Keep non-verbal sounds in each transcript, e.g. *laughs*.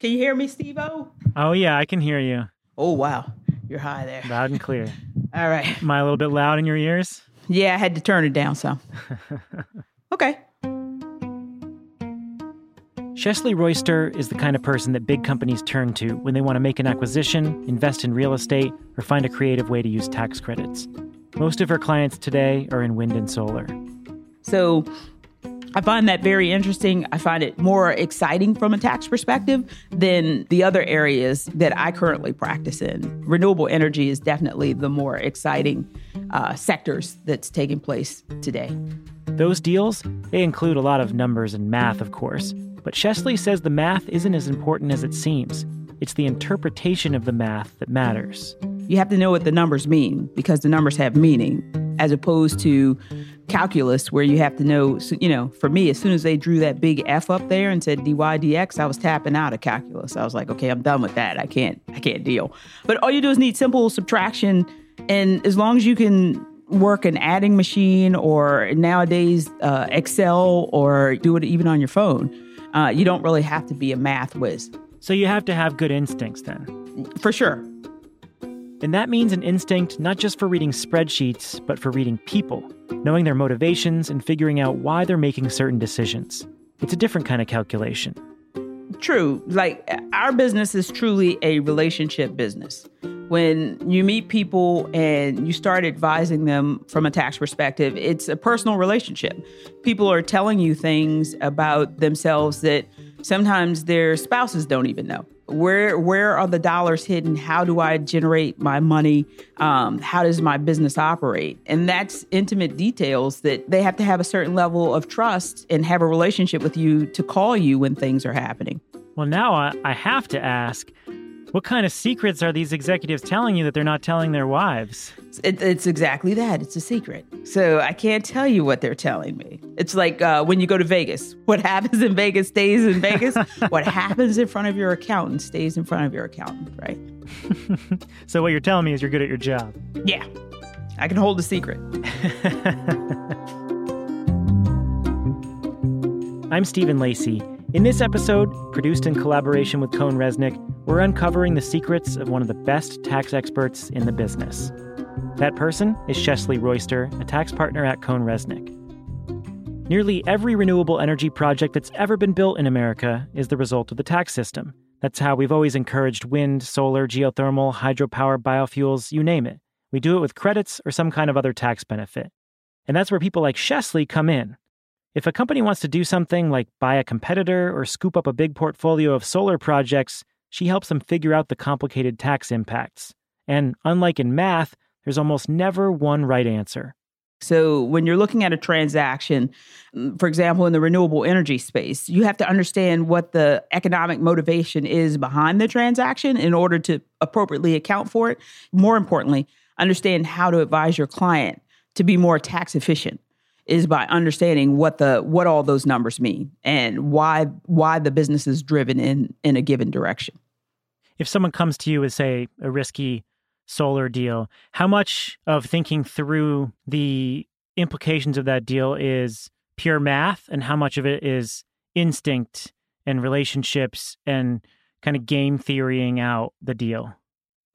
Can you hear me, Steve O? Oh, yeah, I can hear you. Oh, wow. You're high there. Loud and clear. *laughs* All right. Am I a little bit loud in your ears? Yeah, I had to turn it down some. *laughs* okay. Sheslie Royster is the kind of person that big companies turn to when they want to make an acquisition, invest in real estate, or find a creative way to use tax credits. Most of her clients today are in wind and solar. So I find that very interesting. I find it more exciting from a tax perspective than the other areas that I currently practice in. Renewable energy is definitely the more exciting uh, sectors that's taking place today. Those deals, they include a lot of numbers and math, of course. But Sheslie says the math isn't as important as it seems. It's the interpretation of the math that matters. You have to know what the numbers mean because the numbers have meaning, as opposed to calculus where you have to know, you know, for me, as soon as they drew that big F up there and said dy dx, I was tapping out of calculus. I was like, okay, I'm done with that. I can't, I can't deal. But all you do is need simple subtraction. And as long as you can work an adding machine or nowadays uh, Excel or do it even on your phone, uh, you don't really have to be a math whiz. So you have to have good instincts then? For sure. And that means an instinct not just for reading spreadsheets, but for reading people, knowing their motivations and figuring out why they're making certain decisions. It's a different kind of calculation. True. Like our business is truly a relationship business. When you meet people and you start advising them from a tax perspective, it's a personal relationship. People are telling you things about themselves that sometimes their spouses don't even know where where are the dollars hidden? How do i generate my money? Um, how does my business operate? And that's intimate details that they have to have a certain level of trust and have a relationship with you to call you when things are happening. Well now i, I have to ask what kind of secrets are these executives telling you that they're not telling their wives? It, it's exactly that. It's a secret. So I can't tell you what they're telling me. It's like uh, when you go to Vegas. *laughs* What happens in Vegas stays in Vegas. *laughs* what happens in front of your accountant stays in front of your accountant, right? *laughs* so what you're telling me is you're good at your job. Yeah. I can hold a secret. I'm Stephen Lacey. In this episode, produced in collaboration with CohnReznick, we're uncovering the secrets of one of the best tax experts in the business. That person is Sheslie Royster, a tax partner at CohnReznick. Nearly every renewable energy project that's ever been built in America is the result of the tax system. That's how we've always encouraged wind, solar, geothermal, hydropower, biofuels, you name it. We do it with credits or some kind of other tax benefit. And that's where people like Sheslie come in. If a company wants to do something like buy a competitor or scoop up a big portfolio of solar projects, she helps them figure out the complicated tax impacts. And unlike in math, there's almost never one right answer. So, when you're looking at a transaction, mm, for example, in the renewable energy space, you have to understand what the economic motivation is behind the transaction in order to appropriately account for it. More importantly, understand how to advise your client to be more tax efficient is by understanding what the what all those numbers mean and why why the business is driven in in a given direction. If someone comes to you with say a risky solar deal, how much of thinking through the implications of that deal is pure math and how much of it is instinct and relationships and kind of game theorying out the deal?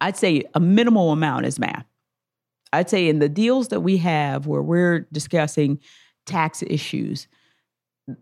I'd say a minimal amount is math. I'd say in the deals that we have where we're discussing tax issues,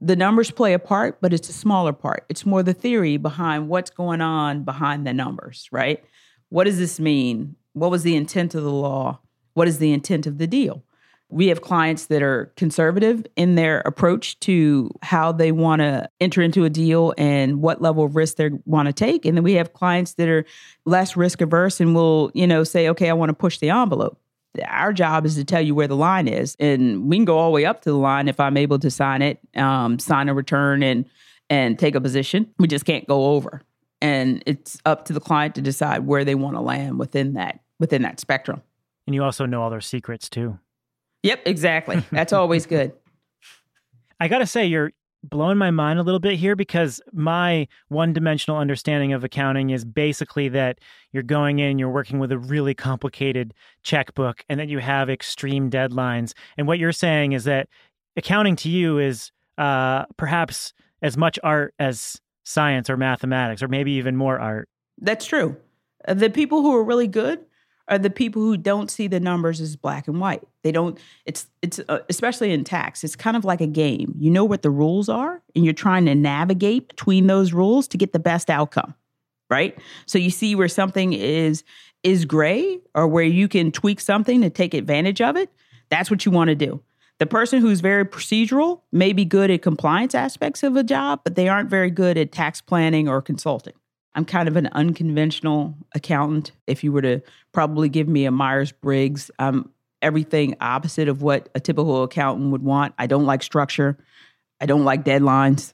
the numbers play a part, but it's a smaller part. It's more the theory behind what's going on behind the numbers, right? What does this mean? What was the intent of the law? What is the intent of the deal? We have clients that are conservative in their approach to how they want to enter into a deal and what level of risk they want to take. And then we have clients that are less risk averse and will, you know, say, okay, I want to push the envelope our job is to tell you where the line is and we can go all the way up to the line if i'm able to sign it um, sign a return and and take a position. We just can't go over. And it's up to the client to decide where they want to land within that within that spectrum. And you also know all their secrets too. Yep exactly. That's always good. *laughs* I gotta say you're blowing my mind a little bit here because my one dimensional understanding of accounting is basically that you're going in, you're working with a really complicated checkbook, and then you have extreme deadlines. And what you're saying is that accounting to you is uh, perhaps as much art as science or mathematics or maybe even more art. That's true. The people who are really good are the people who don't see the numbers as black and white. They don't. It's it's uh, especially in tax. It's kind of like a game. You know what the rules are, and you're trying to navigate between those rules to get the best outcome. Right. So you see where something is is gray, or where you can tweak something to take advantage of it. That's what you want to do. The person who's very procedural may be good at compliance aspects of a job, but they aren't very good at tax planning or consulting. I'm kind of an unconventional accountant. If you were to probably give me a Myers Briggs, I'm everything opposite of what a typical accountant would want. I don't like structure. I don't like deadlines.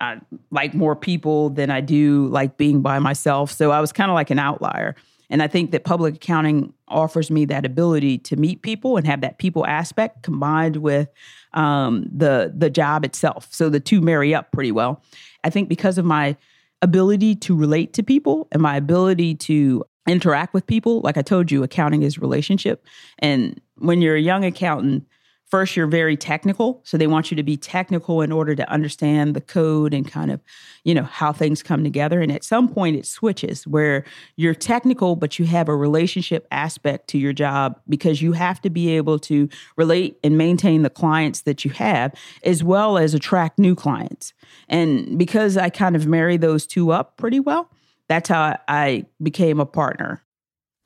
I like more people than I do like being by myself. So I was kind of like an outlier. And I think that public accounting offers me that ability to meet people and have that people aspect combined with um, the the job itself. So the two marry up pretty well. I think because of my ability to relate to people and my ability to interact with people. Like I told you, accounting is relationship. And when you're a young accountant, first you're very technical so they want you to be technical in order to understand the code and kind of you know how things come together. And at some point it switches where you're technical but you have a relationship aspect to your job because you have to be able to relate and maintain the clients that you have as well as attract new clients. And because i kind of marry those two up pretty well that's how i became a partner.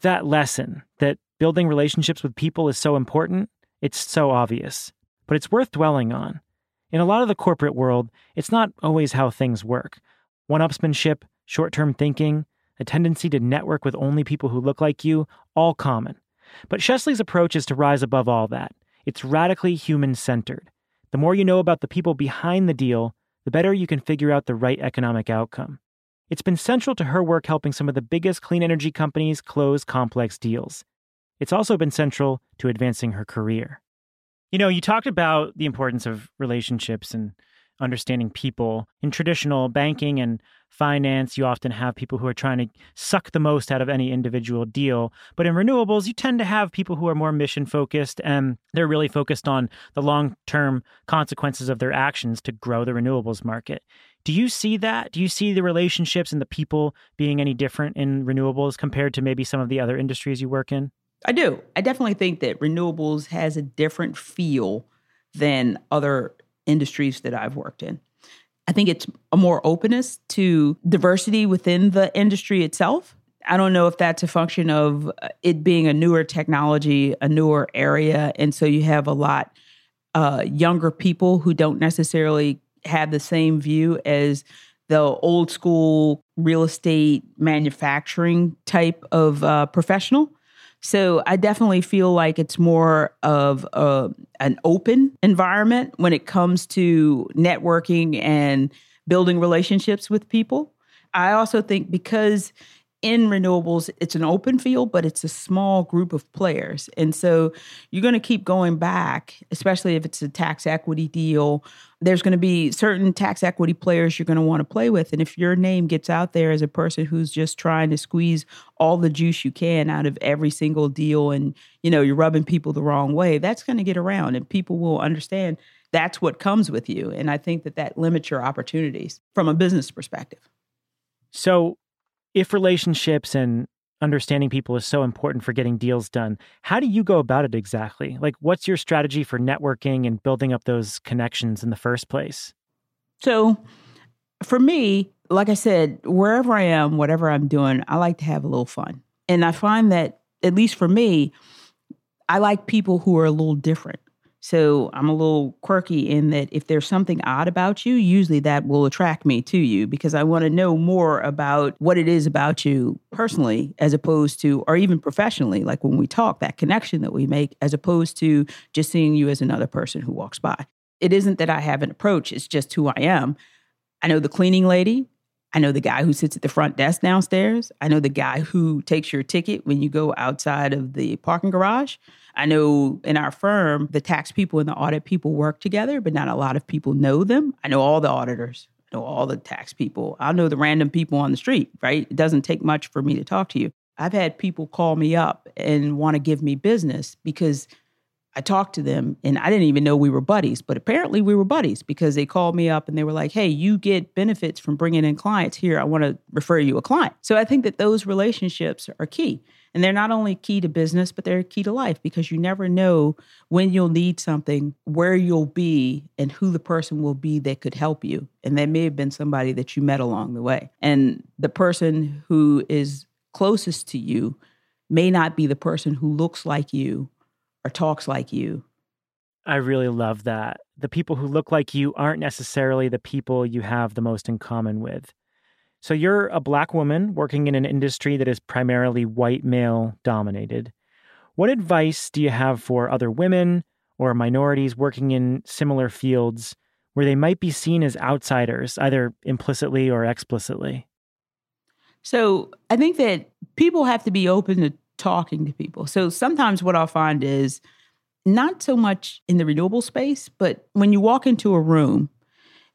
That lesson that building relationships with people is so important it's so obvious, but it's worth dwelling on. In a lot of the corporate world, it's not always how things work. One upsmanship, short term thinking, a tendency to network with only people who look like you, all common. But Sheslie's approach is to rise above all that. It's radically human centered. The more you know about the people behind the deal, the better you can figure out the right economic outcome. It's been central to her work helping some of the biggest clean energy companies close complex deals. It's also been central to advancing her career. You know, you talked about the importance of relationships and understanding people. In traditional banking and finance, you often have people who are trying to suck the most out of any individual deal. But in renewables, you tend to have people who are more mission focused and they're really focused on the long term consequences of their actions to grow the renewables market. Do you see that? Do you see the relationships and the people being any different in renewables compared to maybe some of the other industries you work in? I do. I definitely think that renewables has a different feel than other industries that I've worked in. I think it's a more openness to diversity within the industry itself. I don't know if that's a function of uh, it being a newer technology, a newer area, and so you have a lot uh, younger people who don't necessarily have the same view as the old school real estate manufacturing type of uh, professional. So I definitely feel like it's more of a, an open environment when it comes to networking and building relationships with people. I also think because in renewables, it's an open field, but it's a small group of players. And so you're going to keep going back, especially if it's a tax equity deal. There's going to be certain tax equity players you're going to want to play with. And if your name gets out there as a person who's just trying to squeeze all the juice you can out of every single deal and, you know, you're rubbing people the wrong way, that's going to get around and people will understand that's what comes with you. And I think that that limits your opportunities from a business perspective. So if relationships and understanding people is so important for getting deals done, how do you go about it exactly? Like, what's your strategy for networking and building up those connections in the first place? So, for me, like I said, wherever I am, whatever I'm doing, I like to have a little fun. And I find that, at least for me, I like people who are a little different. So I'm a little quirky in that if there's something odd about you, usually that will attract me to you because I want to know more about what it is about you personally, as opposed to, or even professionally, like when we talk, that connection that we make, as opposed to just seeing you as another person who walks by. It isn't that I have an approach, it's just who I am. I know the cleaning lady. I know the guy who sits at the front desk downstairs. I know the guy who takes your ticket when you go outside of the parking garage. I know in our firm, the tax people and the audit people work together, but not a lot of people know them. I know all the auditors, I know all the tax people. I know the random people on the street, right? It doesn't take much for me to talk to you. I've had people call me up and want to give me business because I talked to them and I didn't even know we were buddies, but apparently we were buddies because they called me up and they were like, hey, you get benefits from bringing in clients here. I want to refer you a client. So I think that those relationships are key. And they're not only key to business, but they're key to life because you never know when you'll need something, where you'll be, and who the person will be that could help you. And that may have been somebody that you met along the way. And the person who is closest to you may not be the person who looks like you or talks like you. I really love that. The people who look like you aren't necessarily the people you have the most in common with. So you're a black woman working in an industry that is primarily white male dominated. What advice do you have for other women or minorities working in similar fields where they might be seen as outsiders, either implicitly or explicitly? So I think that people have to be open to talking to people. So sometimes what I'll find is not so much in the renewable space, but when you walk into a room,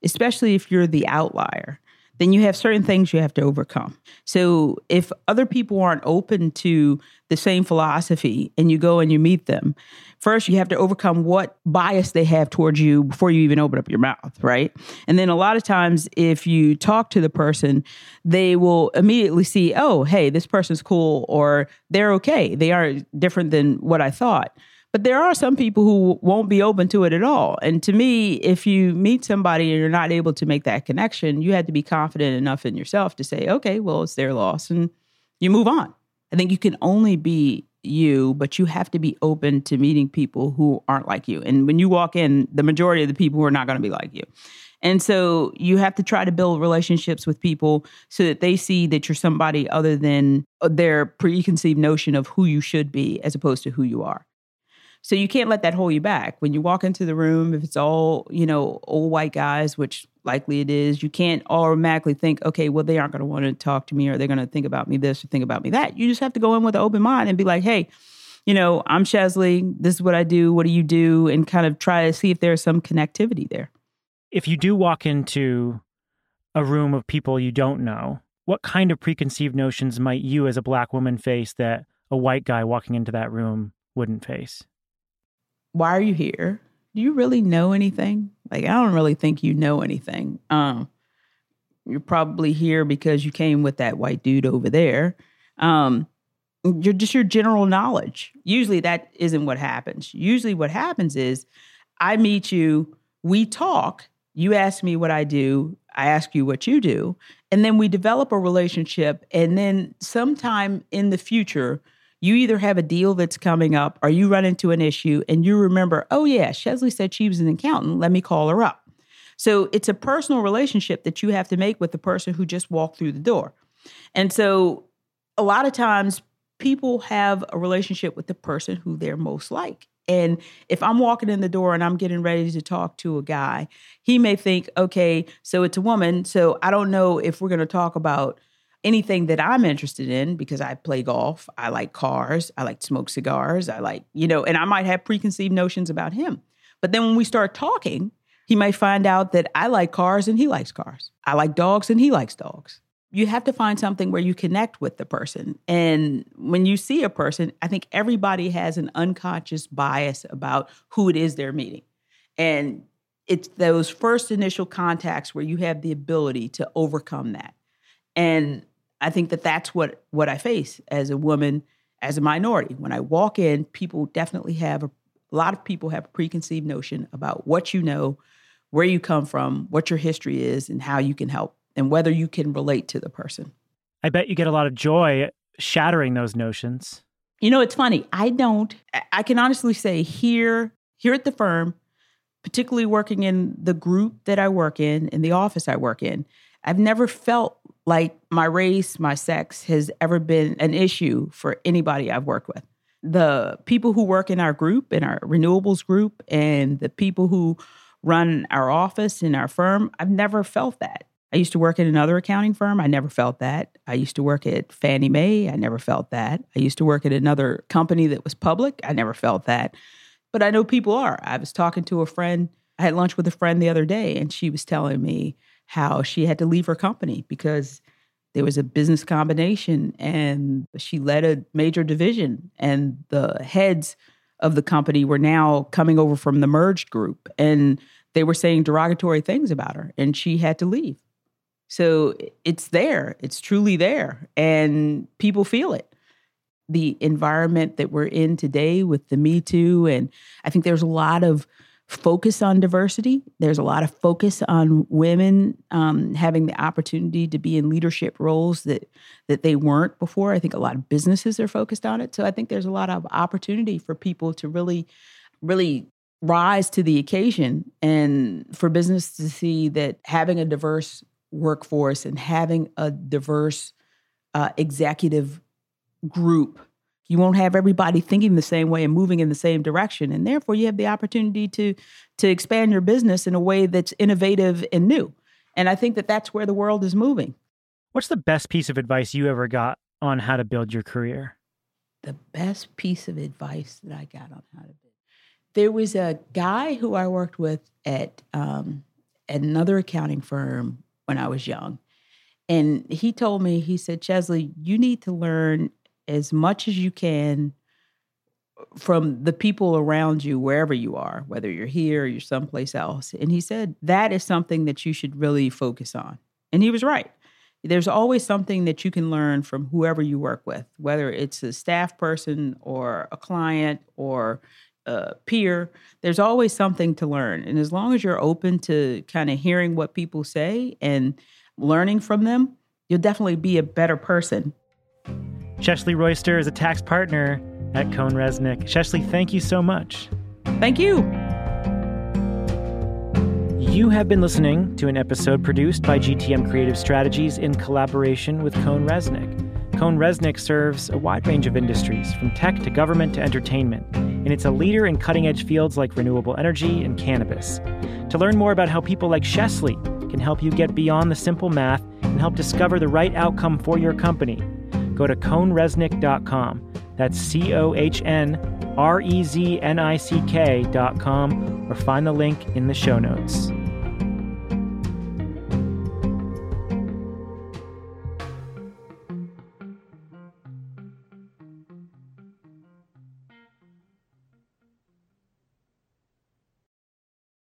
especially if you're the outlier, then you have certain things you have to overcome. So if other people aren't open to the same philosophy and you go and you meet them, first you have to overcome what bias they have towards you before you even open up your mouth, right? And then a lot of times if you talk to the person, they will immediately see, oh, hey, this person's cool or they're okay. They are different than what I thought. But there are some people who won't be open to it at all. And to me, if you meet somebody and you're not able to make that connection, you had to be confident enough in yourself to say, okay, well, it's their loss and you move on. I think you can only be you, but you have to be open to meeting people who aren't like you. And when you walk in, the majority of the people who are not going to be like you. And so you have to try to build relationships with people so that they see that you're somebody other than their preconceived notion of who you should be as opposed to who you are. So you can't let that hold you back. When you walk into the room, if it's all, you know, old white guys, which likely it is, you can't automatically think, okay, well, they aren't going to want to talk to me or they're going to think about me this or think about me that. You just have to go in with an open mind and be like, hey, you know, I'm Sheslie. This is what I do. What do you do? And kind of try to see if there's some connectivity there. If you do walk into a room of people you don't know, what kind of preconceived notions might you as a black woman face that a white guy walking into that room wouldn't face? Why are you here? Do you really know anything? Like, I don't really think you know anything. Um, you're probably here because you came with that white dude over there. Um, you're just your general knowledge. Usually that isn't what happens. Usually what happens is I meet you, we talk, you ask me what I do, I ask you what you do, and then we develop a relationship. And then sometime in the future, you either have a deal that's coming up or you run into an issue and you remember, oh, yeah, Sheslie said she was an accountant. Let me call her up. So it's a personal relationship that you have to make with the person who just walked through the door. And so a lot of times people have a relationship with the person who they're most like. And if I'm walking in the door and I'm getting ready to talk to a guy, he may think, okay, so it's a woman. So I don't know if we're going to talk about anything that I'm interested in because I play golf, I like cars, I like to smoke cigars, I like, you know, and I might have preconceived notions about him. But then when we start talking, he might find out that I like cars and he likes cars. I like dogs and he likes dogs. You have to find something where you connect with the person. And when you see a person, I think everybody has an unconscious bias about who it is they're meeting. And it's those first initial contacts where you have the ability to overcome that. And I think that that's what what I face as a woman, as a minority. When I walk in, people definitely have a, a lot of people have a preconceived notion about what you know, where you come from, what your history is, and how you can help, and whether you can relate to the person. I bet you get a lot of joy shattering those notions. You know, it's funny. I don't. I can honestly say here, here at the firm, particularly working in the group that I work in, in the office I work in, I've never felt like my race, my sex has ever been an issue for anybody I've worked with. The people who work in our group, in our renewables group, and the people who run our office in our firm, I've never felt that. I used to work at another accounting firm. I never felt that. I used to work at Fannie Mae. I never felt that. I used to work at another company that was public. I never felt that. But I know people are. I was talking to a friend. I had lunch with a friend the other day, and she was telling me how she had to leave her company because there was a business combination and she led a major division and the heads of the company were now coming over from the merged group and they were saying derogatory things about her and she had to leave. So it's there, it's truly there, and people feel it. The environment that we're in today with the Me Too, and I think there's a lot of focus on diversity. There's a lot of focus on women um, having the opportunity to be in leadership roles that that they weren't before. I think a lot of businesses are focused on it. So I think there's a lot of opportunity for people to really, really rise to the occasion and for business to see that having a diverse workforce and having a diverse uh, executive group you won't have everybody thinking the same way and moving in the same direction. And therefore you have the opportunity to to expand your business in a way that's innovative and new. And i think that that's where the world is moving. What's the best piece of advice you ever got on how to build your career? The best piece of advice that i got on how to build. There was a guy who i worked with at um, at another accounting firm when i was young. And he told me he said sheslie you need to learn as much as you can from the people around you, wherever you are, whether you're here or you're someplace else. And he said that is something that you should really focus on. And he was right. There's always something that you can learn from whoever you work with, whether it's a staff person or a client or a peer. There's always something to learn. And as long as you're open to kind of hearing what people say and learning from them, you'll definitely be a better person. Sheslie Royster is a tax partner at CohnReznick. Sheslie, thank you so much. Thank you. You have been listening to an episode produced by GTM Creative Strategies in collaboration with CohnReznick. Cohn Resnick serves a wide range of industries, from tech to government to entertainment, and it's a leader in cutting edge fields like renewable energy and cannabis. To learn more about how people like Sheslie can help you get beyond the simple math and help discover the right outcome for your company, go to cohnreznick.com. That's C O H N R E Z N I C K.com or find the link in the show notes.